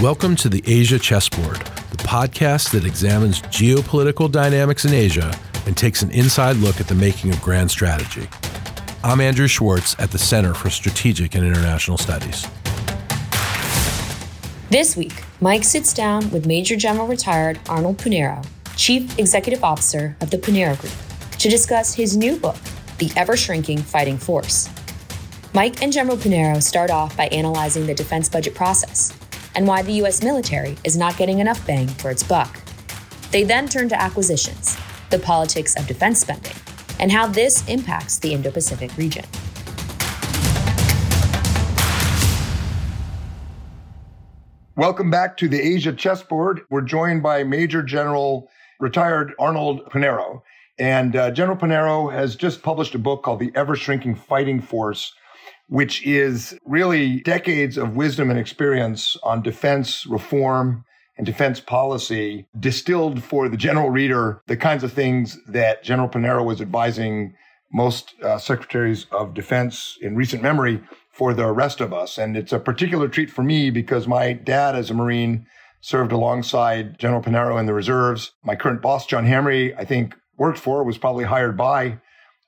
Welcome to the Asia Chessboard, the podcast that examines geopolitical dynamics in Asia and takes an inside look at the making of grand strategy. I'm Andrew Schwartz at the Center for Strategic and International Studies. This week, Mike sits down with Major General retired Arnold Punaro, Chief Executive Officer of the Punaro Group, to discuss his new book, The Ever Shrinking Fighting Force. Mike and General Punaro start off by analyzing the defense budget process and why the U.S. military is not getting enough bang for its buck. They then turn to acquisitions, the politics of defense spending, and how this impacts the Indo Pacific region. Welcome back to the Asia Chessboard. We're joined by Major General retired Arnold Punaro. And uh, General Punaro has just published a book called The Ever Shrinking Fighting Force which is really decades of wisdom and experience on defense reform and defense policy distilled for the general reader, the kinds of things that General Punaro was advising most uh, secretaries of defense in recent memory for the rest of us. And it's a particular treat for me because my dad, as a Marine, served alongside General Punaro in the reserves. My current boss, John Hamre, I think worked for, was probably hired by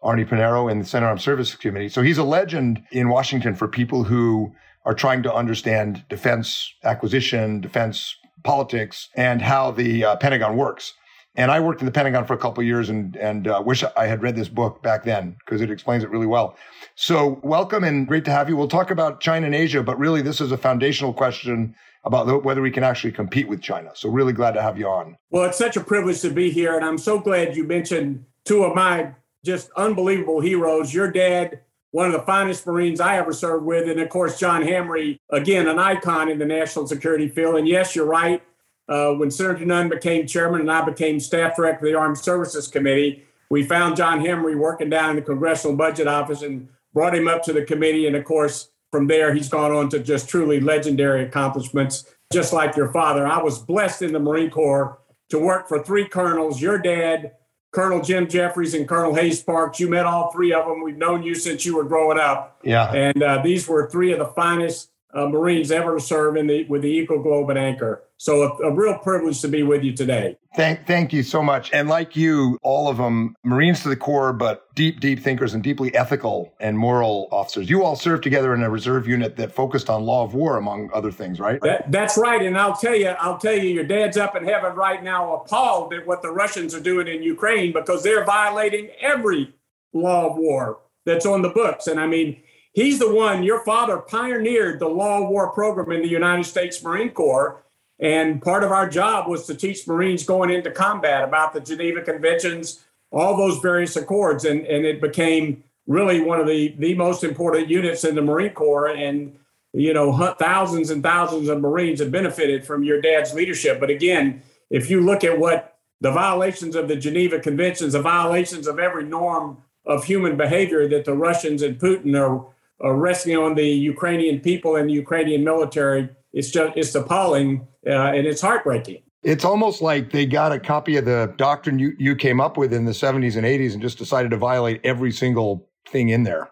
Arnie Punaro in the Senate Armed Services Committee. So he's a legend in Washington for people who are trying to understand defense acquisition, defense politics, and how the uh, Pentagon works. And I worked in the Pentagon for a couple years and, and uh, wish I had read this book back then because it explains it really well. So welcome and great to have you. We'll talk about China and Asia, but really this is a foundational question about whether we can actually compete with China. So really glad to have you on. Well, it's such a privilege to be here. And I'm so glad you mentioned two of my just unbelievable heroes. Your dad, one of the finest Marines I ever served with. And of course, John Hamre, again, an icon in the national security field. And yes, you're right. Uh, when Senator Nunn became chairman and I became staff director of the Armed Services Committee, we found John Hamre working down in the Congressional Budget Office and brought him up to the committee. And of course, from there, he's gone on to just truly legendary accomplishments, just like your father. I was blessed in the Marine Corps to work for three colonels, your dad, Colonel Jim Jeffries and Colonel Hays Parks. You met all three of them. We've known you since you were growing up. Yeah. And uh, these were three of the finest uh, Marines ever to serve in the with the Eagle Globe and Anchor. So a, a, real privilege to be with you today. Thank, thank you so much. And like you, all of them Marines to the core, but deep, deep thinkers and deeply ethical and moral officers. You all served together in a reserve unit that focused on law of war, among other things, right? That, that's right. And I'll tell you, I'll tell you, your dad's up in heaven right now, appalled at what the Russians are doing in Ukraine because they're violating every law of war that's on the books. And I mean, he's the one. Your father pioneered the law of war program in the United States Marine Corps and part of our job was to teach Marines going into combat about the Geneva Conventions, all those various accords. And, and it became really one of the, the most important units in the Marine Corps. And, you know, thousands and thousands of Marines have benefited from your dad's leadership. But again, if you look at what the violations of the Geneva Conventions, the violations of every norm of human behavior that the Russians and Putin are, are wresting on the Ukrainian people and the Ukrainian military, it's just it's appalling uh, and it's heartbreaking. It's almost like they got a copy of the doctrine you, you came up with in the 70s and 80s and just decided to violate every single thing in there.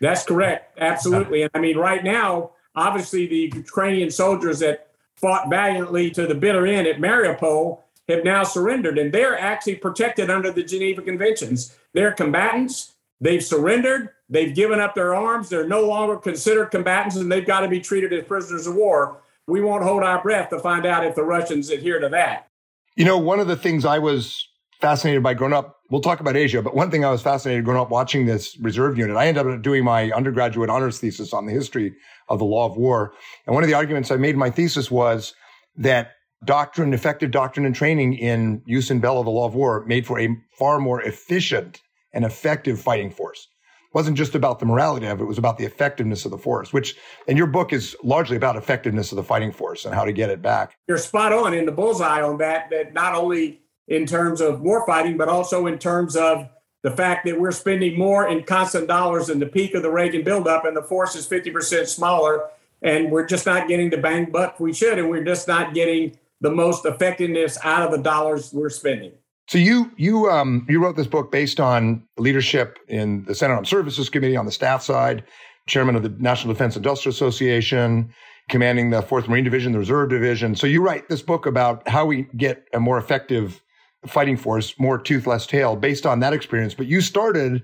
That's correct. Absolutely. And I mean, right now, obviously, the Ukrainian soldiers that fought valiantly to the bitter end at Mariupol have now surrendered, and they're actually protected under the Geneva Conventions. They're combatants. They've surrendered. They've given up their arms. They're no longer considered combatants, and they've got to be treated as prisoners of war we won't hold our breath to find out if the Russians adhere to that. You know, one of the things I was fascinated by growing up, we'll talk about Asia, but one thing I was fascinated growing up watching this reserve unit, I ended up doing my undergraduate honors thesis on the history of the law of war. And one of the arguments I made in my thesis was that doctrine, effective doctrine and training in jus in bello, the law of war, made for a far more efficient and effective fighting force wasn't just about the morality of it, it was about the effectiveness of the force, which and your book is largely about effectiveness of the fighting force and how to get it back. You're spot on in the bullseye on that, that not only in terms of war fighting, but also in terms of the fact that we're spending more in constant dollars in the peak of the Reagan buildup and the force is 50% smaller. And we're just not getting the bang buck we should. And we're just not getting the most effectiveness out of the dollars we're spending. So you you um you wrote this book based on leadership in the Senate Armed Services Committee on the staff side, chairman of the National Defense Industrial Association, commanding the 4th Marine Division, the Reserve Division. So you write this book about how we get a more effective fighting force, more tooth, less tail, based on that experience. But you started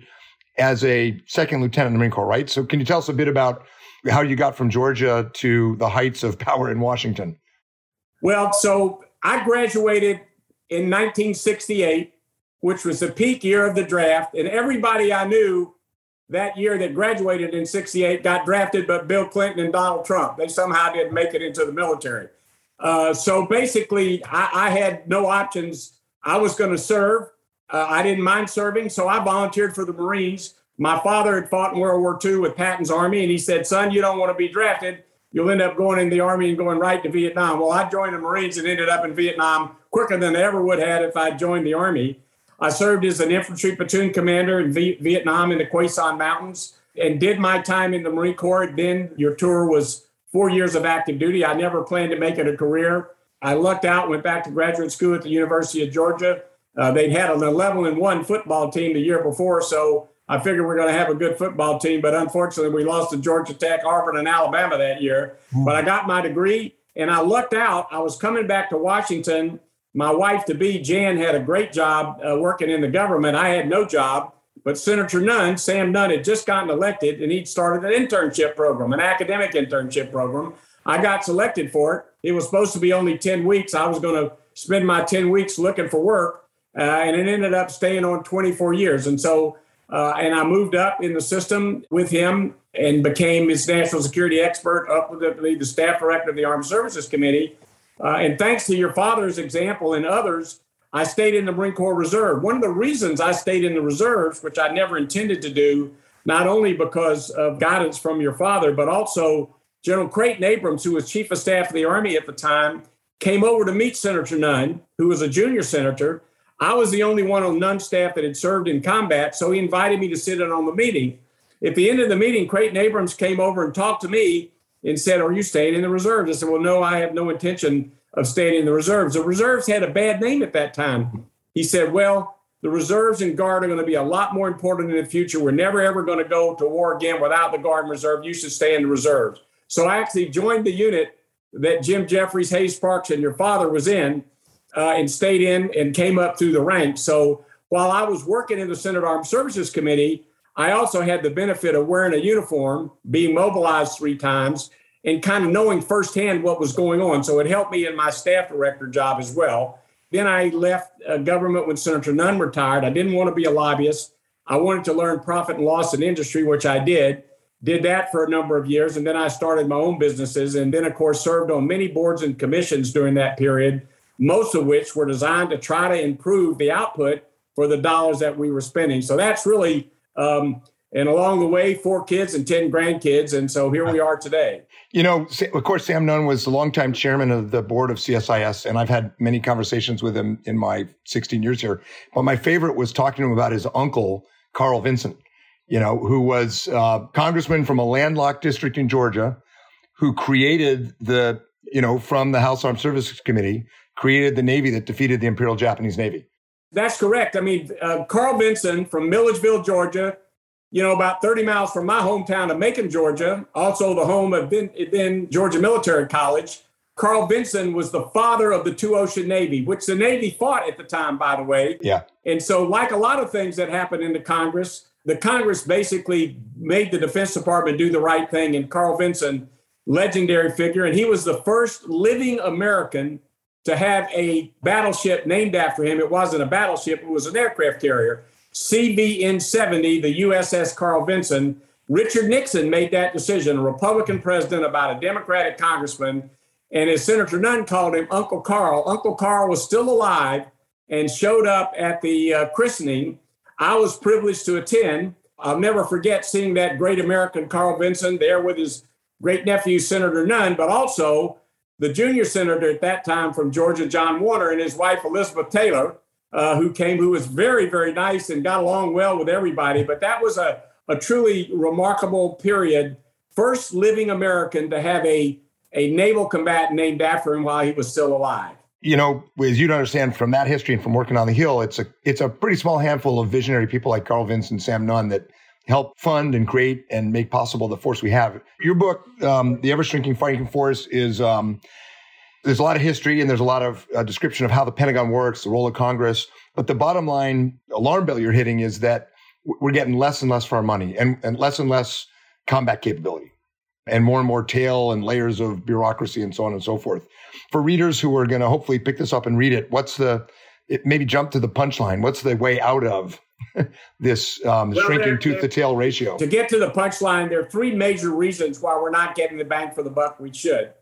as a second lieutenant in the Marine Corps, right? So can you tell us a bit about how you got from Georgia to the heights of power in Washington? Well, so I graduated in 1968, which was the peak year of the draft, and everybody I knew that year that graduated in 68 got drafted, but Bill Clinton and Donald Trump. They somehow didn't make it into the military. Uh, so basically, I, I, had no options. I was going to serve. Uh, I didn't mind serving, so I volunteered for the Marines. My father had fought in World War II with Patton's Army, and he said, Son, you don't want to be drafted. You'll end up going in the Army and going right to Vietnam. Well, I joined the Marines and ended up in Vietnam quicker than I ever would have if I joined the Army. I served as an infantry platoon commander in v- Vietnam in the Sanh Mountains and did my time in the Marine Corps. Then your tour was four years of active duty. I never planned to make it a career. I lucked out, went back to graduate school at the University of Georgia. Uh, they'd had an 11 and 1 football team the year before, so I figured we're going to have a good football team. But unfortunately, we lost to Georgia Tech, Auburn, and Alabama that year. Mm-hmm. But I got my degree and I lucked out. I was coming back to Washington my wife to be, Jan, had a great job uh, working in the government. I had no job, but Senator Nunn, Sam Nunn, had just gotten elected and he'd started an internship program, an academic internship program. I got selected for it. It was supposed to be only 10 weeks. I was going to spend my 10 weeks looking for work, uh, and it ended up staying on 24 years. And so, uh, and I moved up in the system with him and became his national security expert, up with the, the staff director of the Armed Services Committee. Uh, and thanks to your father's example and others, I stayed in the Marine Corps Reserve. One of the reasons I stayed in the reserves, which I never intended to do, not only because of guidance from your father, but also General Creighton Abrams, who was Chief of Staff of the Army at the time, came over to meet Senator Nunn, who was a junior senator. I was the only one on Nunn's staff that had served in combat, so he invited me to sit in on the meeting. At the end of the meeting, Creighton Abrams came over and talked to me and said, Are you staying in the reserves? I said, Well, no, I have no intention of staying in the reserves. The reserves had a bad name at that time. He said, Well, the reserves and guard are going to be a lot more important in the future. We're never ever going to go to war again without the guard and reserve. You should stay in the reserves. So I actually joined the unit that Jim Jeffries, Hays Parks, and your father was in uh, and stayed in and came up through the ranks. So while I was working in the Senate Armed Services Committee, I also had the benefit of wearing a uniform, being mobilized three times, and kind of knowing firsthand what was going on. So it helped me in my staff director job as well. Then I left uh, government when Senator Nunn retired. I didn't want to be a lobbyist. I wanted to learn profit and loss in industry, which I did. Did that for a number of years. And then I started my own businesses. And then, of course, served on many boards and commissions during that period, most of which were designed to try to improve the output for the dollars that we were spending. So that's really um, and along the way, four kids and 10 grandkids. And so here we are today. You know, of course, Sam Nunn was the longtime chairman of the board of CSIS, and I've had many conversations with him in my 16 years here. But my favorite was talking to him about his uncle, Carl Vinson, you know, who was uh, congressman from a landlocked district in Georgia, who created the, you know, from the House Armed Services Committee, created the Navy that defeated the Imperial Japanese Navy. That's correct. I mean, uh, Carl Vinson from Milledgeville, Georgia, you know, about 30 miles from my hometown of Macon, Georgia, also the home of then, then Georgia Military College. Carl Vinson was the father of the two ocean navy, which the Navy fought at the time, by the way. Yeah. And so, like a lot of things that happened in the Congress, the Congress basically made the Defense Department do the right thing. And Carl Vinson, legendary figure, and he was the first living American to have a battleship named after him. It wasn't a battleship, it was an aircraft carrier. CVN 70, the USS Carl Vinson. Richard Nixon made that decision, a Republican president about a Democratic congressman. And as Senator Nunn called him, Uncle Carl, Uncle Carl was still alive and showed up at the uh, christening. I was privileged to attend. I'll never forget seeing that great American Carl Vinson there with his great nephew, Senator Nunn, but also the junior senator at that time from Georgia, John Warner, and his wife, Elizabeth Taylor uh, who came, who was very, very nice and got along well with everybody. But that was a, a truly remarkable period. First living American to have a, a naval combatant named after him while he was still alive. You know, as you'd understand from that history and from working on the Hill, it's a it's a pretty small handful of visionary people like Carl Vinson, Sam Nunn that help fund and create and make possible the force we have. Your book, um, The Ever Shrinking Fighting Force, is um, there's a lot of history and there's a lot of uh, description of how the Pentagon works, the role of Congress. But the bottom line alarm bell you're hitting is that we're getting less and less for our money and, and less and less combat capability and more and more tail and layers of bureaucracy and so on and so forth. For readers who are going to hopefully pick this up and read it, what's the, it maybe jump to the punchline. What's the way out of this um, well, shrinking tooth to tail ratio? To get to the punchline, there are three major reasons why we're not getting the bang for the buck we should.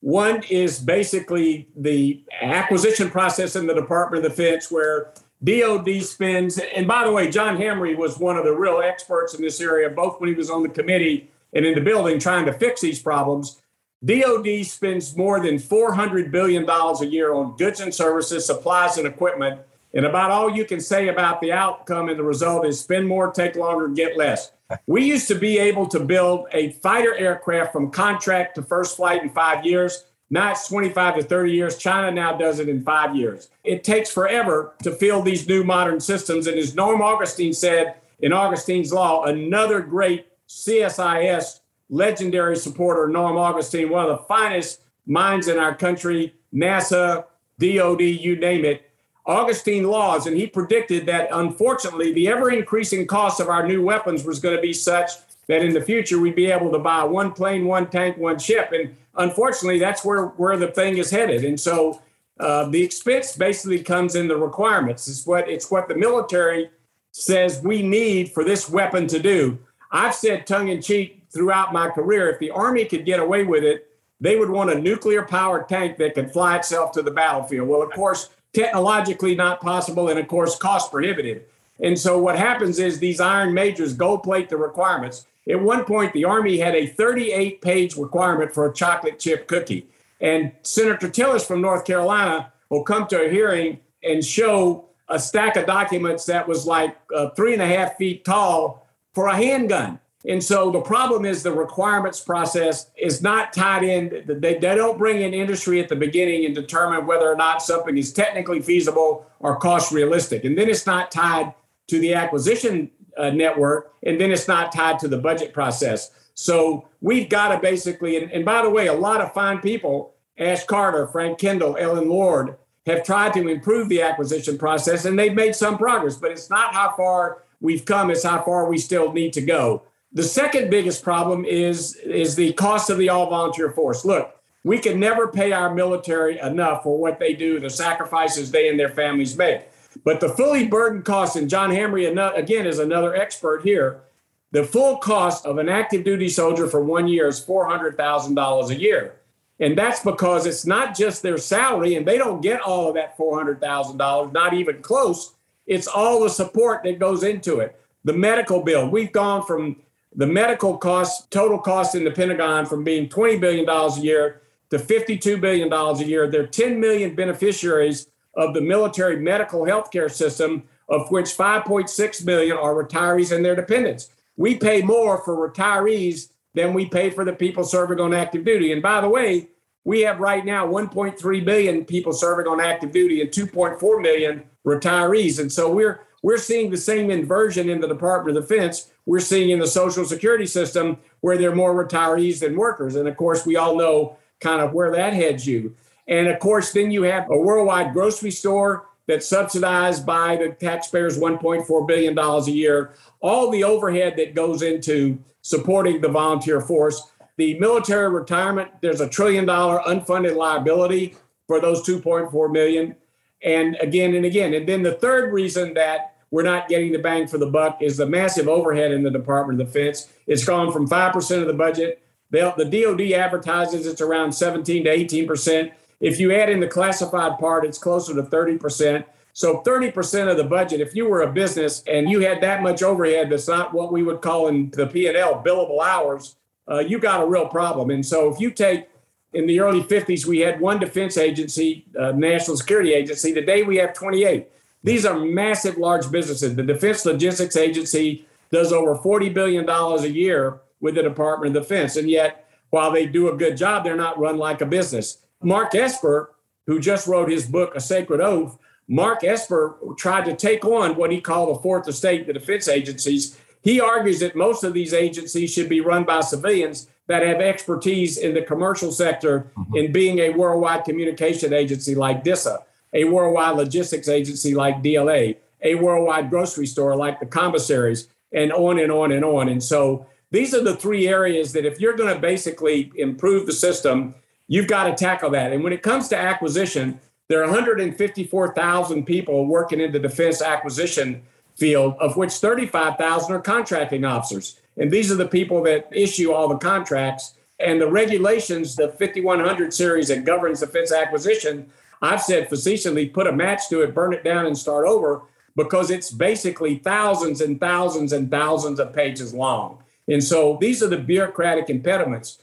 One is basically the acquisition process in the Department of Defense, where DOD spends, and by the way, John Hamre was one of the real experts in this area, both when he was on the committee and in the building trying to fix these problems. DOD spends more than $400 billion a year on goods and services, supplies, and equipment. And about all you can say about the outcome and the result is spend more, take longer, get less. We used to be able to build a fighter aircraft from contract to first flight in five years. Now it's 25 to 30 years. China now does it in five years. It takes forever to field these new modern systems. And as Norm Augustine said in Augustine's Law, another great CSIS legendary supporter, Norm Augustine, one of the finest minds in our country, NASA, DOD, you name it, Augustine laws, and he predicted that unfortunately the ever increasing cost of our new weapons was going to be such that in the future we'd be able to buy one plane, one tank, one ship. And unfortunately, that's where, where the thing is headed. And so uh, the expense basically comes in the requirements. It's what it's what the military says we need for this weapon to do. I've said tongue in cheek throughout my career, if the Army could get away with it, they would want a nuclear powered tank that could fly itself to the battlefield. Well, of course, technologically not possible and of course cost prohibitive. And so what happens is these iron majors gold plate the requirements. At one point, the Army had a 38 page requirement for a chocolate chip cookie. And Senator Tillis from North Carolina will come to a hearing and show a stack of documents that was like uh, three and a half feet tall for a handgun. And so the problem is the requirements process is not tied in. They, they don't bring in industry at the beginning and determine whether or not something is technically feasible or cost realistic. And then it's not tied to the acquisition uh, network. And then it's not tied to the budget process. So we've got to basically, and, and by the way, a lot of fine people, Ash Carter, Frank Kendall, Ellen Lord, have tried to improve the acquisition process and they've made some progress, but it's not how far we've come, it's how far we still need to go. The second biggest problem is is the cost of the all volunteer force. Look, we can never pay our military enough for what they do, the sacrifices they and their families make. But the fully burdened cost, and John Hamre again is another expert here. The full cost of an active duty soldier for one year is four hundred thousand dollars a year, and that's because it's not just their salary, and they don't get all of that four hundred thousand dollars, not even close. It's all the support that goes into it. The medical bill. We've gone from the medical costs, total cost in the Pentagon from being $20 billion a year to $52 billion a year. There are 10 million beneficiaries of the military medical healthcare system, of which 5.6 million are retirees and their dependents. We pay more for retirees than we pay for the people serving on active duty. And by the way, we have right now 1.3 billion people serving on active duty and 2.4 million retirees. And so we're we're seeing the same inversion in the Department of Defense we're seeing in the Social Security system where there are more retirees than workers. And of course, we all know kind of where that heads you. And of course, then you have a worldwide grocery store that's subsidized by the taxpayers $1.4 billion a year, all the overhead that goes into supporting the volunteer force. The military retirement, there's a trillion dollar unfunded liability for those 2.4 million. And again and again. And then the third reason that we're not getting the bang for the buck is the massive overhead in the Department of Defense. It's gone from 5% of the budget. The, the DOD advertises it's around 17 to 18%. If you add in the classified part, it's closer to 30%. So 30% of the budget, if you were a business and you had that much overhead that's not what we would call in the P&L billable hours, uh, you got a real problem. And so if you take in the early 50s, we had one defense agency, uh, National Security Agency. Today we have 28. These are massive, large businesses. The Defense Logistics Agency does over $40 billion a year with the Department of Defense. And yet, while they do a good job, they're not run like a business. Mark Esper, who just wrote his book, A Sacred Oath, Mark Esper tried to take on what he called the fourth estate, the defense agencies. he argues that most of these agencies should be run by civilians that have expertise in the commercial sector mm-hmm. in being a worldwide communication agency like DISA, a worldwide logistics agency like DLA, a worldwide grocery store like the commissaries, and on and on and on. And so these are the three areas that if you're going to basically improve the system, you've got to tackle that. And when it comes to acquisition, there are 154,000 people working in the defense acquisition field, of which 35,000 are contracting officers. And these are the people that issue all the contracts. And the regulations, the 5100 series that governs defense acquisition, I've said facetiously put a match to it, burn it down, and start over because it's basically thousands and thousands and thousands of pages long. And so these are the bureaucratic impediments.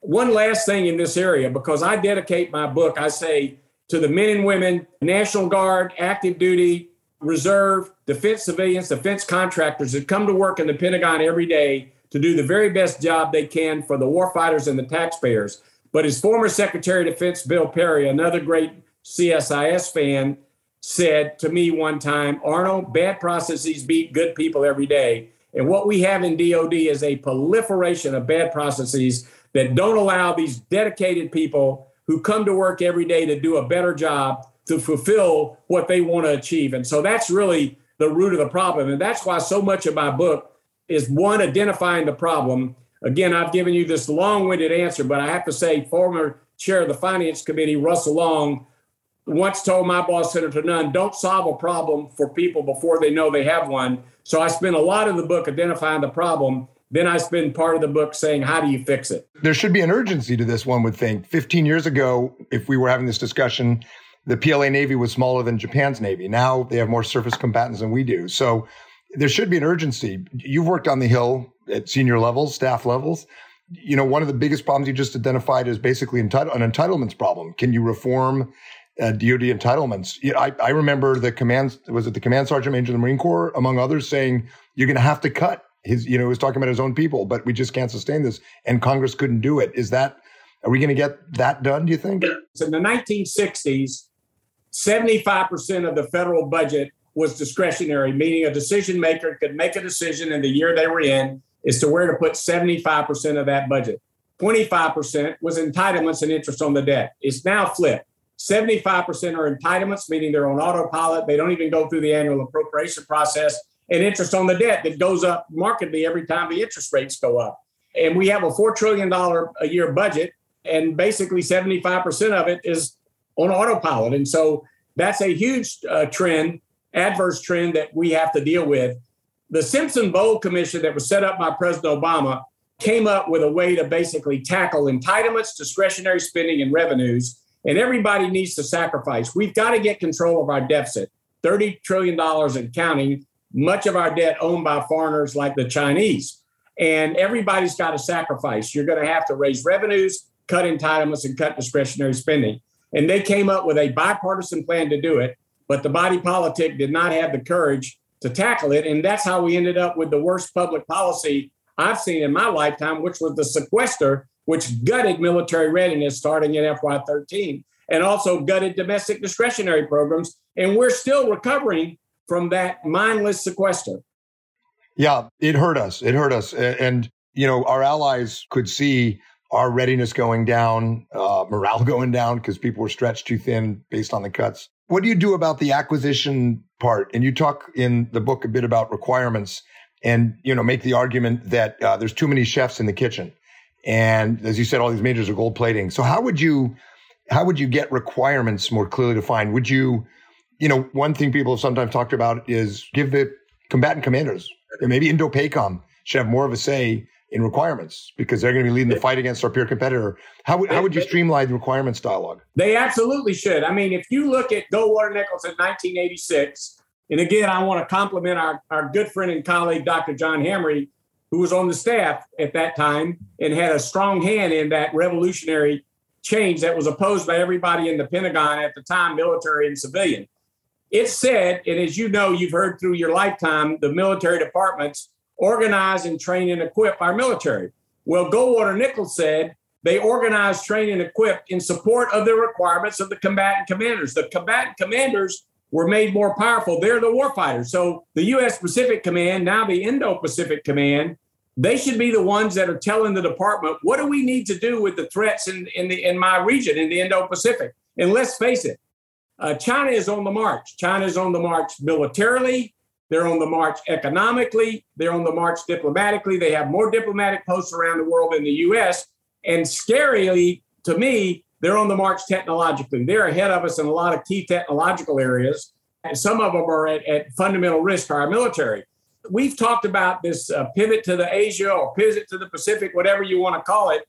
One last thing in this area, because I dedicate my book, I say to the men and women, National Guard, active duty, reserve, defense civilians, defense contractors that come to work in the Pentagon every day to do the very best job they can for the warfighters and the taxpayers. But as former Secretary of Defense Bill Perry, another great CSIS fan, said to me one time, Arnold, bad processes beat good people every day. And what we have in DOD is a proliferation of bad processes that don't allow these dedicated people who come to work every day to do a better job to fulfill what they want to achieve. And so that's really the root of the problem. And that's why so much of my book is one, identifying the problem. Again, I've given you this long winded answer, but I have to say, former chair of the finance committee, Russell Long, once told my boss, Senator Nunn, don't solve a problem for people before they know they have one. So I spend a lot of the book identifying the problem. Then I spend part of the book saying, how do you fix it? There should be an urgency to this, one would think. 15 years ago, if we were having this discussion, the PLA Navy was smaller than Japan's Navy. Now they have more surface combatants than we do. So there should be an urgency. You've worked on the Hill at senior levels, staff levels. You know, one of the biggest problems you just identified is basically an entitlements problem. Can you reform uh, DoD entitlements? I, I remember the command was it the command sergeant major of the Marine Corps, among others, saying you're going to have to cut his. You know, he was talking about his own people, but we just can't sustain this, and Congress couldn't do it. Is that are we going to get that done? Do you think? in the 1960s, 75% of the federal budget was discretionary, meaning a decision maker could make a decision in the year they were in as to where to put 75% of that budget. 25% was entitlements and interest on the debt. It's now flipped. 75% are entitlements, meaning they're on autopilot. They don't even go through the annual appropriation process, and interest on the debt that goes up markedly every time the interest rates go up. And we have a $4 trillion a year budget, and basically 75% of it is on autopilot. And so that's a huge uh, trend, adverse trend that we have to deal with. The Simpson Bowles Commission that was set up by President Obama came up with a way to basically tackle entitlements, discretionary spending, and revenues. And everybody needs to sacrifice. We've got to get control of our deficit $30 trillion and counting, much of our debt owned by foreigners like the Chinese. And everybody's got to sacrifice. You're going to have to raise revenues, cut entitlements, and cut discretionary spending. And they came up with a bipartisan plan to do it, but the body politic did not have the courage to tackle it. And that's how we ended up with the worst public policy I've seen in my lifetime, which was the sequester, which gutted military readiness starting in FY13 and also gutted domestic discretionary programs. And we're still recovering from that mindless sequester. Yeah, it hurt us. It hurt us. And, you know, our allies could see our readiness going down, uh, morale going down because people were stretched too thin based on the cuts. What do you do about the acquisition part? And you talk in the book a bit about requirements and, you know, make the argument that uh, there's too many chefs in the kitchen. And as you said, all these majors are gold plating. So how would you, how would you get requirements more clearly defined? Would you, you know, one thing people have sometimes talked about is give the combatant commanders, maybe Indo-PACOM should have more of a say in requirements because they're going to be leading the fight against our peer competitor. How, how would you streamline the requirements dialogue? They absolutely should. I mean, if you look at Goldwater Nichols in 1986, and again, I want to compliment our, our good friend and colleague, Dr. John Hamre, who was on the staff at that time and had a strong hand in that revolutionary change that was opposed by everybody in the Pentagon at the time, military and civilian. It said, and as you know, you've heard through your lifetime, the military departments organize and train and equip our military. Well, Goldwater Nichols said they organize, train, and equip in support of the requirements of the combatant commanders. The combatant commanders were made more powerful. They're the warfighters. So the U.S. Pacific Command, now the Indo-Pacific Command, they should be the ones that are telling the department what do we need to do with the threats in, in the in my region in the Indo-Pacific. And let's face it, uh, China is on the march. China is on the march militarily. They're on the march economically. They're on the march diplomatically. They have more diplomatic posts around the world than the U.S. And scarily to me, they're on the march technologically. They're ahead of us in a lot of key technological areas. And some of them are at, at fundamental risk to our military. We've talked about this uh, pivot to the Asia or pivot to the Pacific, whatever you want to call it.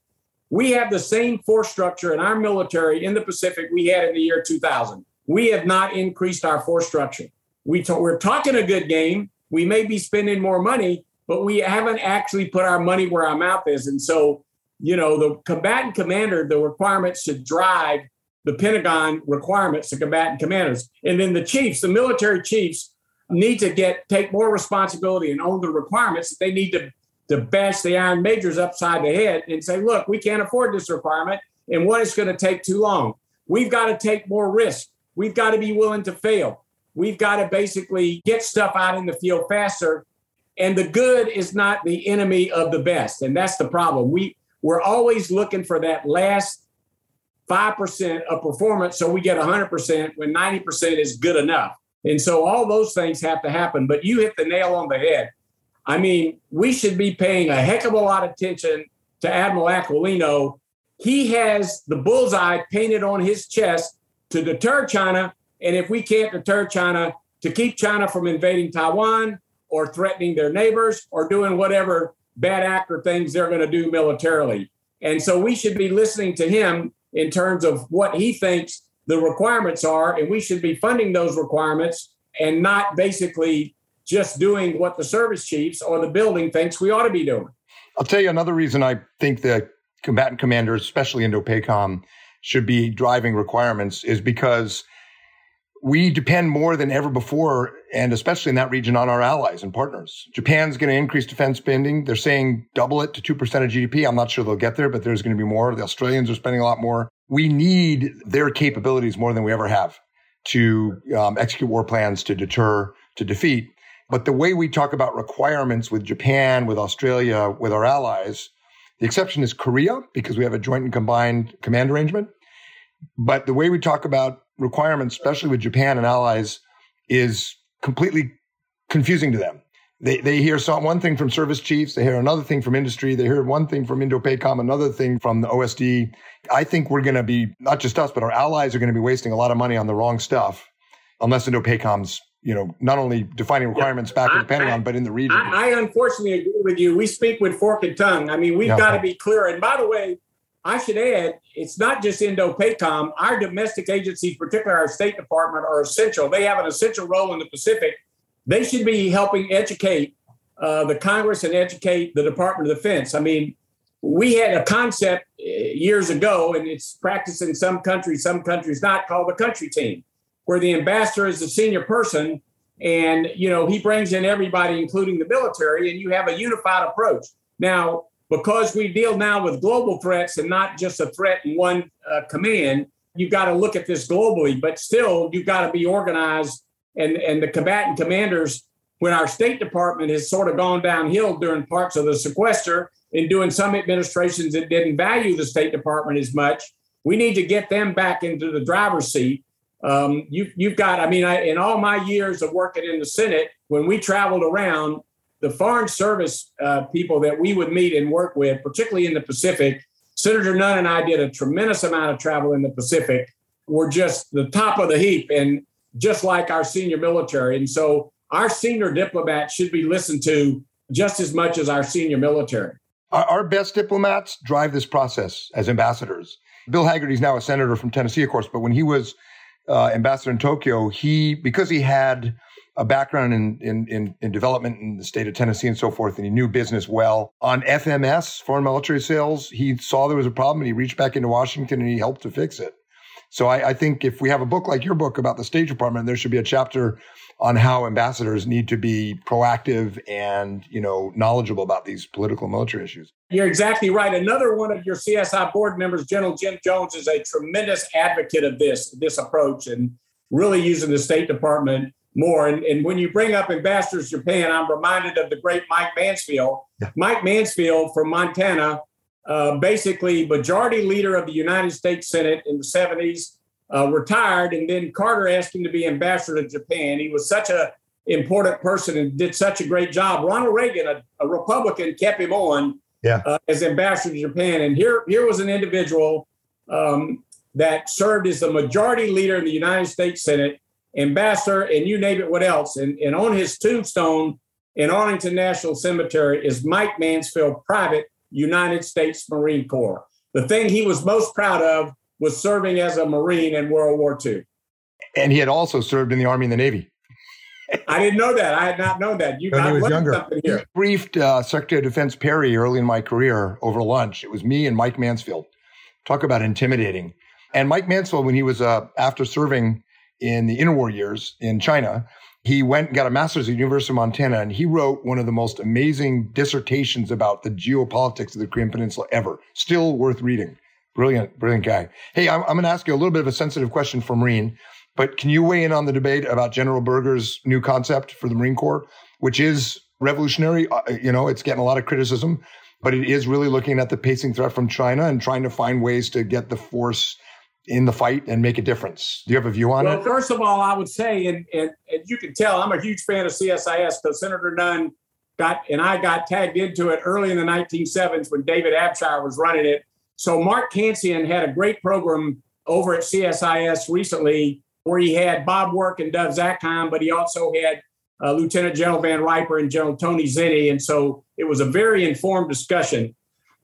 We have the same force structure in our military in the Pacific we had in the year 2000. We have not increased our force structure. We t- we're talking a good game. We may be spending more money, but we haven't actually put our money where our mouth is. And so you know, the combatant commander, the requirements should drive the Pentagon requirements to combatant commanders. And then the chiefs, the military chiefs, need to get take more responsibility and own the requirements. They need to to bash the iron majors upside the head and say, look, we can't afford this requirement, and what it's going to take too long. We've got to take more risk. We've got to be willing to fail. We've got to basically get stuff out in the field faster. And the good is not the enemy of the best. And that's the problem. We we're always looking for that last 5% of performance so we get 100% when 90% is good enough. And so all those things have to happen. But you hit the nail on the head. I mean, we should be paying a heck of a lot of attention to Admiral Aquilino. He has the bullseye painted on his chest to deter China. And if we can't deter China, to keep China from invading Taiwan or threatening their neighbors or doing whatever bad actor things they're going to do militarily. And so we should be listening to him in terms of what he thinks the requirements are, and we should be funding those requirements and not basically just doing what the service chiefs or the building thinks we ought to be doing. I'll tell you another reason I think that combatant commanders, especially Indo-PACOM, should be driving requirements is because we depend more than ever before, and especially in that region, on our allies and partners. Japan's going to increase defense spending. They're saying double it to 2% of GDP. I'm not sure they'll get there, but there's going to be more. The Australians are spending a lot more. We need their capabilities more than we ever have to um, execute war plans to deter, to defeat. But the way we talk about requirements with Japan, with Australia, with our allies, the exception is Korea because we have a joint and combined command arrangement. But the way we talk about requirements, especially with Japan and allies, is completely confusing to them. They, they hear some, one thing from service chiefs, they hear another thing from industry, they hear one thing from Indo-PACOM, another thing from the OSD. I think we're going to be, not just us, but our allies are going to be wasting a lot of money on the wrong stuff unless Indo-PACOM's, you know, not only defining requirements yeah, back in the Pentagon, but in the region. I, I, unfortunately agree with you. We speak with fork and tongue. I mean, we've yeah. got to be clear. And by the way, I should add, it's not just Indo-PACOM. Our domestic agencies, particularly our State Department, are essential. They have an essential role in the Pacific. They should be helping educate uh, the Congress and educate the Department of Defense. I mean, we had a concept uh, years ago, and it's practiced in some countries, some countries not, called the country team, where the ambassador is the senior person, and you know he brings in everybody, including the military, and you have a unified approach. Now, because we deal now with global threats and not just a threat in one uh, command, you've got to look at this globally, but still you've got to be organized. And, and the combatant commanders, when our State Department has sort of gone downhill during parts of the sequester and doing some administrations that didn't value the State Department as much, we need to get them back into the driver's seat. Um, you, you've got, I mean, I, in all my years of working in the Senate, when we traveled around, the foreign service uh, people that we would meet and work with, particularly in the Pacific, Senator Nunn and I did a tremendous amount of travel in the Pacific. We're just the top of the heap, and just like our senior military. And so our senior diplomats should be listened to just as much as our senior military. Our best diplomats drive this process as ambassadors. Bill Hagerty is now a senator from Tennessee, of course, but when he was uh, ambassador in Tokyo, he because he had a background in, in, in, in, development in the state of Tennessee and so forth, and he knew business well. On FMS, foreign military sales, he saw there was a problem and he reached back into Washington and he helped to fix it. So I, I think if we have a book like your book about the State Department, there should be a chapter on how ambassadors need to be proactive and you know knowledgeable about these political military issues. You're exactly right. Another one of your CSIS board members, General Jim Jones, is a tremendous advocate of this this approach, and really using the State Department more. And, and when you bring up ambassadors Japan, I'm reminded of the great Mike Mansfield. Yeah. Mike Mansfield from Montana, uh, basically majority leader of the United States Senate in the 70s, uh, retired, and then Carter asked him to be ambassador to Japan. He was such a important person and did such a great job. Ronald Reagan, a, a Republican, kept him on yeah. uh, as ambassador to Japan. And here, here was an individual um, that served as the majority leader in the United States Senate, ambassador, and you name it, what else. And, and on his tombstone in Arlington National Cemetery is Mike Mansfield, Private, United States Marine Corps. The thing he was most proud of was serving as a Marine in World War II. And he had also served in the Army and the Navy. I didn't know that. I had not known that. You when he was younger. He briefed uh, Secretary of Defense Perry early in my career over lunch. It was me and Mike Mansfield. Talk about intimidating. And Mike Mansfield, when he was uh, after serving in the interwar years in China, he went and got a master's at the University of Montana, and he wrote one of the most amazing dissertations about the geopolitics of the Korean Peninsula ever. Still worth reading. Brilliant, brilliant guy. Hey, I'm, I'm going to ask you a little bit of a sensitive question for Marine. But can you weigh in on the debate about General Berger's new concept for the Marine Corps, which is revolutionary? Uh, you know, it's getting a lot of criticism, but it is really looking at the pacing threat from China and trying to find ways to get the force in the fight and make a difference. Do you have a view on well, it? Well, first of all, I would say, and, and, and you can tell, I'm a huge fan of CSIS because Senator Nunn got, and I got tagged into it early in the 1970s when David Abshire was running it. So Mark Cancian had a great program over at CSIS recently where he had Bob Work and Dov Zakheim, but he also had uh, Lieutenant General Van Riper and General Tony Zinni. And so it was a very informed discussion.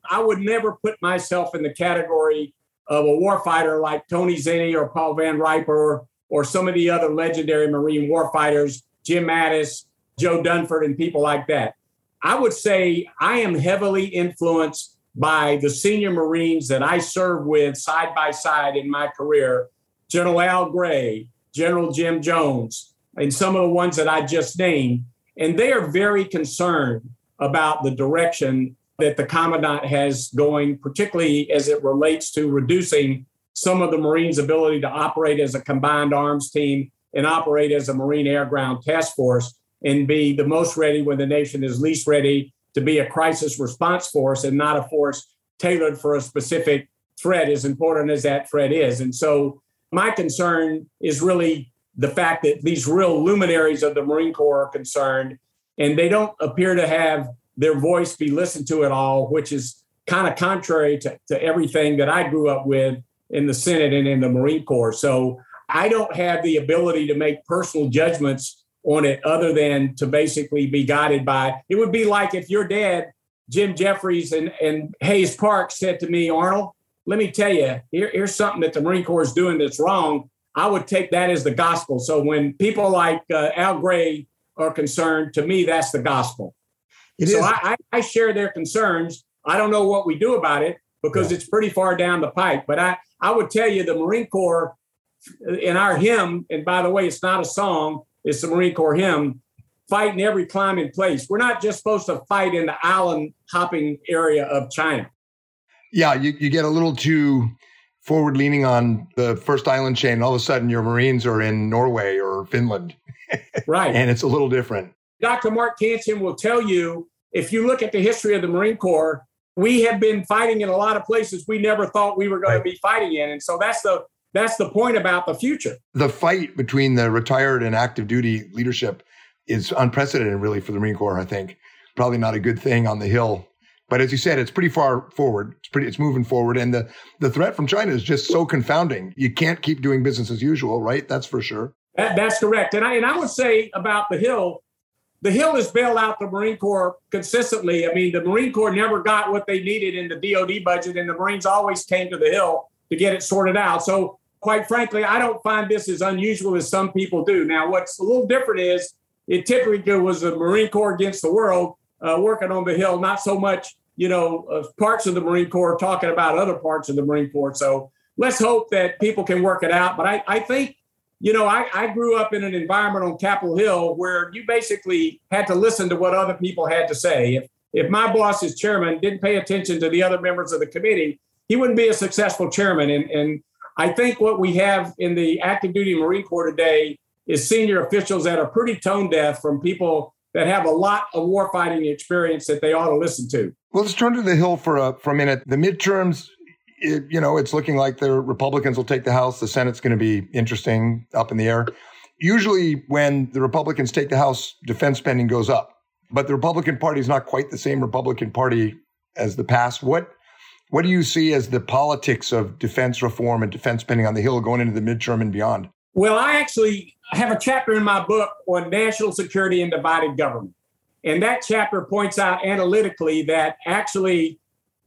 I would never put myself in the category of a warfighter like Tony Zinni or Paul Van Riper or some of the other legendary Marine warfighters, Jim Mattis, Joe Dunford, and people like that. I would say I am heavily influenced by the senior Marines that I served with side by side in my career General Al Gray, General Jim Jones, and some of the ones that I just named. And they are very concerned about the direction that the commandant has going, particularly as it relates to reducing some of the Marines' ability to operate as a combined arms team and operate as a Marine Air Ground Task Force and be the most ready when the nation is least ready to be a crisis response force and not a force tailored for a specific threat, as important as that threat is. And so my concern is really the fact that these real luminaries of the Marine Corps are concerned, and they don't appear to have their voice be listened to at all, which is kind of contrary to, to everything that I grew up with in the Senate and in the Marine Corps. So I don't have the ability to make personal judgments on it other than to basically be guided by it would be like if your dad, Jim Jeffries and, and Hays Park said to me, Arnold, let me tell you, here, here's something that the Marine Corps is doing that's wrong. I would take that as the gospel. So when people like uh, Al Gray are concerned, to me, that's the gospel. It so I, I, share their concerns. I don't know what we do about it because yeah. it's pretty far down the pike. But I, I would tell you the Marine Corps in our hymn, and by the way, it's not a song, it's the Marine Corps hymn, fight in every climbing place. We're not just supposed to fight in the island hopping area of China yeah, you, you get a little too forward leaning on the first island chain. All of a sudden, your Marines are in Norway or Finland. Right. and it's a little different. Dr. Mark Cancian will tell you if you look at the history of the Marine Corps, we have been fighting in a lot of places we never thought we were going to be fighting in. And so that's the that's the point about the future. The fight between the retired and active duty leadership is unprecedented, really, for the Marine Corps, I think. Probably not a good thing on the Hill but as you said, it's pretty far forward. It's pretty, it's moving forward. And the, the threat from China is just so confounding. You can't keep doing business as usual, right? That's for sure. That, that's correct. And I, and I would say about the Hill, the Hill has bailed out the Marine Corps consistently. I mean, the Marine Corps never got what they needed in the DOD budget, and the Marines always came to the Hill to get it sorted out. So, quite frankly, I don't find this as unusual as some people do. Now, what's a little different is it typically was the Marine Corps against the world uh, working on the Hill, not so much you know, uh, parts of the Marine Corps talking about other parts of the Marine Corps. So let's hope that people can work it out. But I, I think, you know, I, I grew up in an environment on Capitol Hill where you basically had to listen to what other people had to say. If, if my boss as chairman didn't pay attention to the other members of the committee, he wouldn't be a successful chairman. And, and I think what we have in the active duty Marine Corps today is senior officials that are pretty tone deaf from people that have a lot of warfighting experience that they ought to listen to. Well, let's turn to the Hill for a, for a minute. The midterms, it, you know, it's looking like the Republicans will take the House. The Senate's going to be interesting, up in the air. Usually, when the Republicans take the House, defense spending goes up. But the Republican Party is not quite the same Republican Party as the past. What what do you see as the politics of defense reform and defense spending on the Hill going into the midterm and beyond? Well, I actually have a chapter in my book on national security and divided government. And that chapter points out analytically that actually,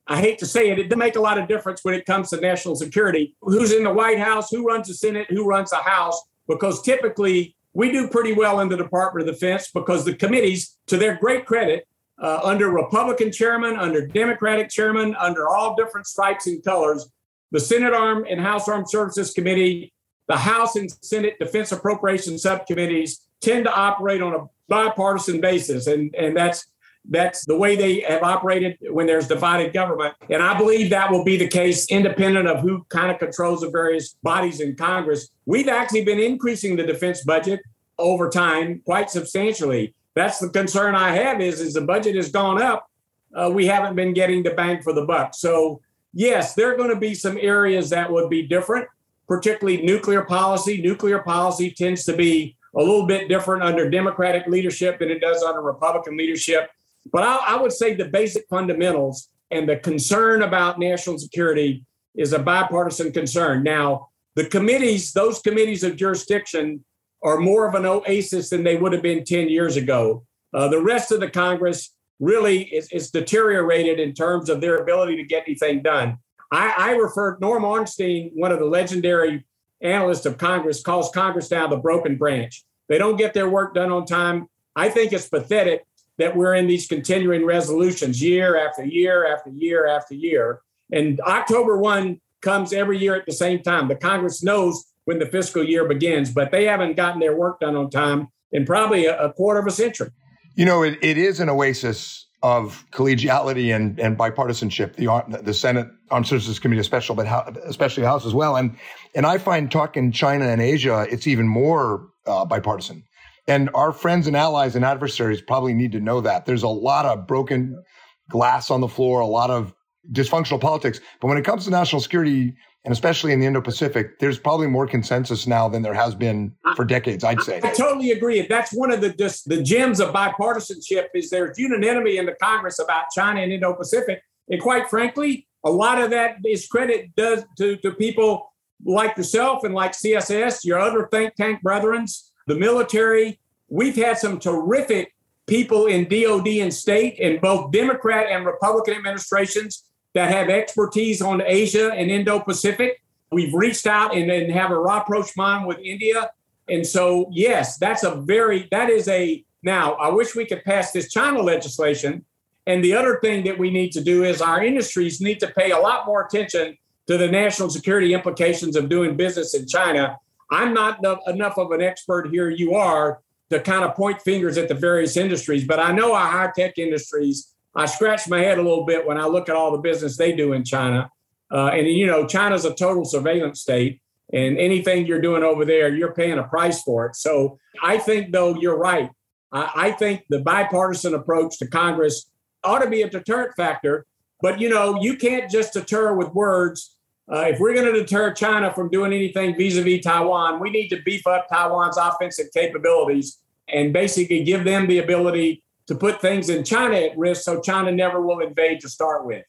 I hate to say it, it doesn't make a lot of difference when it comes to national security. Who's in the White House, who runs the Senate, who runs the House, because typically we do pretty well in the Department of Defense because the committees, to their great credit, uh, under Republican chairman, under Democratic chairman, under all different stripes and colors. The Senate Armed and House Armed Services Committee, the House and Senate Defense Appropriation Subcommittees tend to operate on a bipartisan basis, and and that's that's the way they have operated when there's divided government. And I believe that will be the case independent of who kind of controls the various bodies in Congress. We've actually been increasing the defense budget over time quite substantially that's the concern I have is is the budget has gone up. Uh, we haven't been getting the bang for the buck. So yes, there are going to be some areas that would be different, particularly nuclear policy. Nuclear policy tends to be a little bit different under Democratic leadership than it does under Republican leadership. But I, I would say the basic fundamentals and the concern about national security is a bipartisan concern. Now, the committees, those committees of jurisdiction are more of an oasis than they would have been 10 years ago. Uh, the rest of the Congress really is, is, deteriorated in terms of their ability to get anything done. I, I refer, Norm Ornstein, one of the legendary analysts of Congress, calls Congress now the broken branch. They don't get their work done on time. I think it's pathetic that we're in these continuing resolutions year after year after year after year. And October 1 comes every year at the same time. The Congress knows when the fiscal year begins, but they haven't gotten their work done on time in probably a, a quarter of a century. You know, it, it is an oasis of collegiality and, and bipartisanship. The the Senate Armed Services Committee, special, but how, especially the House as well. And and I find talking China and Asia, it's even more uh, bipartisan. And our friends and allies and adversaries probably need to know that. There's a lot of broken glass on the floor, a lot of dysfunctional politics. But when it comes to national security, and especially in the Indo-Pacific, there's probably more consensus now than there has been for decades. I'd say. I, I totally agree. That's one of the just the gems of bipartisanship is there's unanimity in the Congress about China and Indo-Pacific, and quite frankly, a lot of that is credit does to, to people like yourself and like CSIS, your other think tank brethrens, the military. We've had some terrific people in DOD and state in both Democrat and Republican administrations that have expertise on Asia and Indo Pacific. We've reached out and, have a rapprochement with India. And so, yes, that's a very, that is a, now, I wish we could pass this China legislation. And the other thing that we need to do is our industries need to pay a lot more attention to the national security implications of doing business in China. I'm not enough of an expert here, you are, to kind of point fingers at the various industries, but I know our high tech industries I scratch my head a little bit when I look at all the business they do in China. Uh, and you know, China's a total surveillance state, and anything you're doing over there, you're paying a price for it. So I think, though, you're right. I, I think the bipartisan approach to Congress ought to be a deterrent factor. But you know, you can't just deter with words. Uh, if we're going to deter China from doing anything vis-a-vis Taiwan, we need to beef up Taiwan's offensive capabilities and basically give them the ability to put things in China at risk so China never will invade to start with.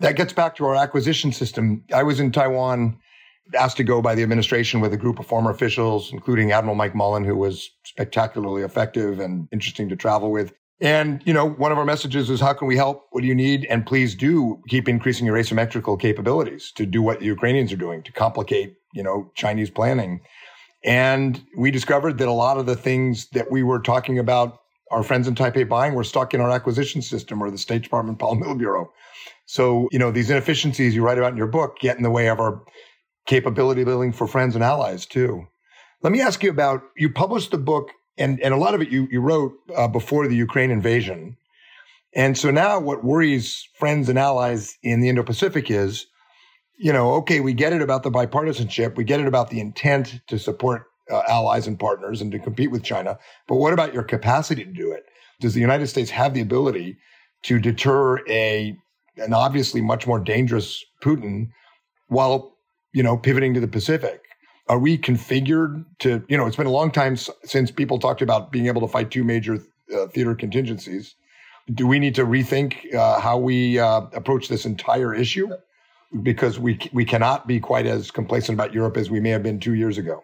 That gets back to our acquisition system. I was in Taiwan, asked to go by the administration with a group of former officials, including Admiral Mike Mullen, who was spectacularly effective and interesting to travel with. And, you know, one of our messages is how can we help? What do you need? And please do keep increasing your asymmetrical capabilities to do what the Ukrainians are doing to complicate, you know, Chinese planning. And we discovered that a lot of the things that we were talking about our friends in Taipei buying were stuck in our acquisition system or the State Department Pol-Mil Bureau. So, you know, these inefficiencies you write about in your book get in the way of our capability building for friends and allies too. Let me ask you about, you published the book and, and a lot of it you, you wrote uh, before the Ukraine invasion. And so now what worries friends and allies in the Indo-Pacific is you know, okay, we get it about the bipartisanship, we get it about the intent to support uh, allies and partners and to compete with China, but what about your capacity to do it? Does the United States have the ability to deter a an obviously much more dangerous Putin while you know pivoting to the Pacific? Are we configured to you know? It's been a long time since people talked about being able to fight two major uh, theater contingencies. Do we need to rethink uh, how we uh, approach this entire issue? Because we we cannot be quite as complacent about Europe as we may have been two years ago.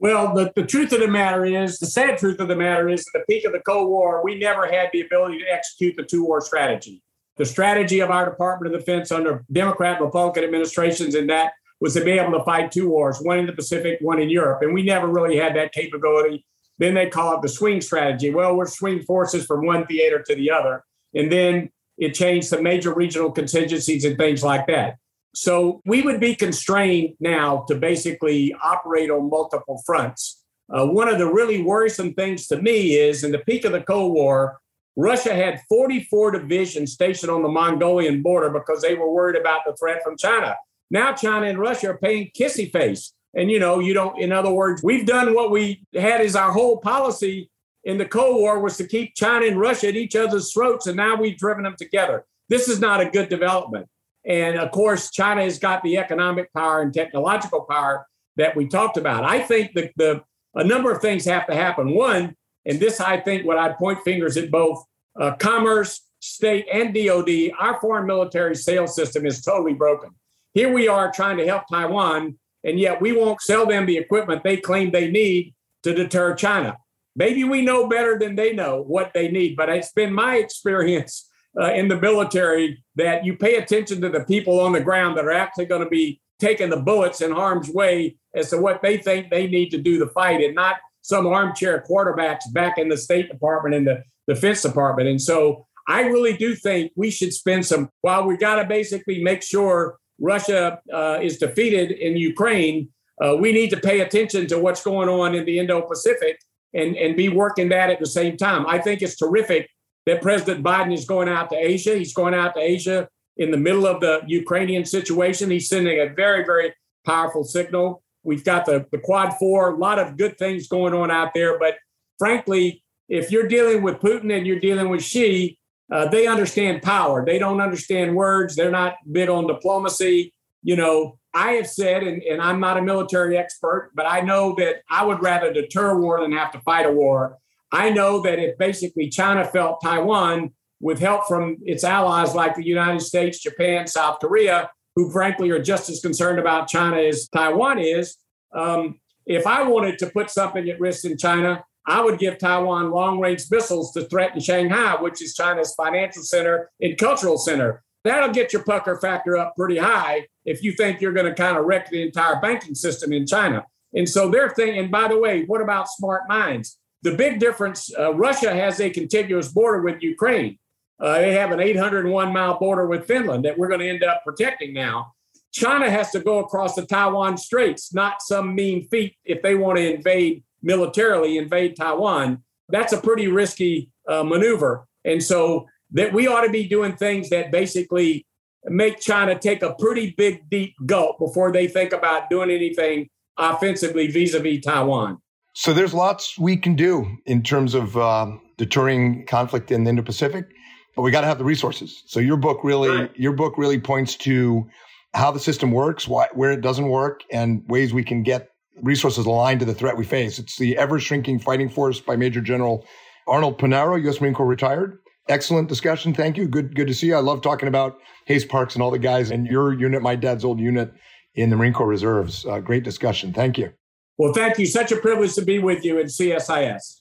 Well, the, the truth of the matter is, the sad truth of the matter is, at the peak of the Cold War, we never had the ability to execute the two war strategy. The strategy of our Department of Defense under Democrat Republican administrations in that was to be able to fight two wars, one in the Pacific, one in Europe. And we never really had that capability. Then they call it the swing strategy. Well, we're swing forces from one theater to the other. And then it changed to major regional contingencies and things like that. So we would be constrained now to basically operate on multiple fronts. Uh, one of the really worrisome things to me is in the peak of the Cold War, Russia had 44 divisions stationed on the Mongolian border because they were worried about the threat from China. Now China and Russia are paying kissy face. And you know, you don't, in other words, we've done what we had as our whole policy in the Cold War was to keep China and Russia at each other's throats, and now we've driven them together. This is not a good development. And of course, China has got the economic power and technological power that we talked about. I think that the a number of things have to happen. One, and this I think what I'd point fingers at both uh, commerce, state, and DoD. Our foreign military sales system is totally broken. Here we are trying to help Taiwan, and yet we won't sell them the equipment they claim they need to deter China. Maybe we know better than they know what they need, but it's been my experience uh, in the military that you pay attention to the people on the ground that are actually going to be taking the bullets in harm's way as to what they think they need to do to fight and not some armchair quarterbacks back in the State Department and the Defense Department. And so I really do think we should spend some, while we got to basically make sure Russia uh, is defeated in Ukraine, uh, we need to pay attention to what's going on in the Indo Pacific and, and be working that at the same time. I think it's terrific that President Biden is going out to Asia. He's going out to Asia in the middle of the Ukrainian situation. He's sending a very, very powerful signal. We've got the, the Quad Four, a lot of good things going on out there. But frankly, if you're dealing with Putin and you're dealing with Xi, uh, they understand power. They don't understand words. They're not big on diplomacy. You know, I have said, and, and I'm not a military expert, but I know that I would rather deter war than have to fight a war. I know that if basically China felt Taiwan with help from its allies like the United States, Japan, South Korea, who frankly are just as concerned about China as Taiwan is, um, if I wanted to put something at risk in China, I would give Taiwan long range missiles to threaten Shanghai, which is China's financial center and cultural center. That'll get your pucker factor up pretty high if you think you're going to kind of wreck the entire banking system in China. And so they're thinking, by the way, what about smart mines? The big difference uh, Russia has a contiguous border with Ukraine. Uh, they have an 801 mile border with Finland that we're going to end up protecting now. China has to go across the Taiwan Straits, not some mean feat if they want to invade militarily, invade Taiwan. That's a pretty risky uh, maneuver. And so that we ought to be doing things that basically make China take a pretty big, deep gulp before they think about doing anything offensively vis a vis Taiwan. So there's lots we can do in terms of uh, deterring conflict in the Indo-Pacific, but we got to have the resources. So your book really, right. your book really points to how the system works, why, where it doesn't work, and ways we can get resources aligned to the threat we face. It's the ever shrinking fighting force by Major General Arnold Punaro, U.S. Marine Corps retired. Excellent discussion. Thank you. Good, good to see you. I love talking about Hays Parks and all the guys in your unit, my dad's old unit in the Marine Corps Reserves. Uh, great discussion. Thank you. Well, thank you. Such a privilege to be with you at CSIS.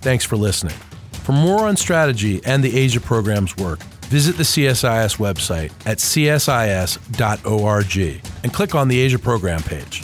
Thanks for listening. For more on strategy and the Asia program's work, visit the CSIS website at csis.org and click on the Asia program page.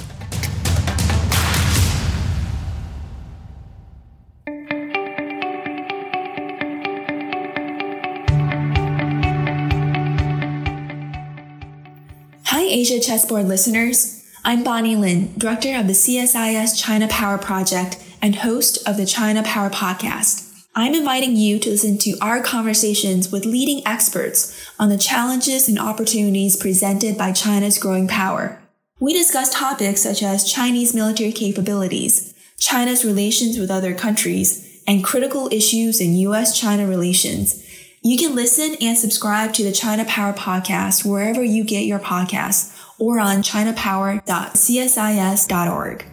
Asia Chessboard listeners. I'm Bonny Lin, Director of the CSIS China Power Project and host of the China Power Podcast. I'm inviting you to listen to our conversations with leading experts on the challenges and opportunities presented by China's growing power. We discuss topics such as Chinese military capabilities, China's relations with other countries, and critical issues in U.S. China relations. You can listen and subscribe to the China Power podcast wherever you get your podcasts or on chinapower.csis.org.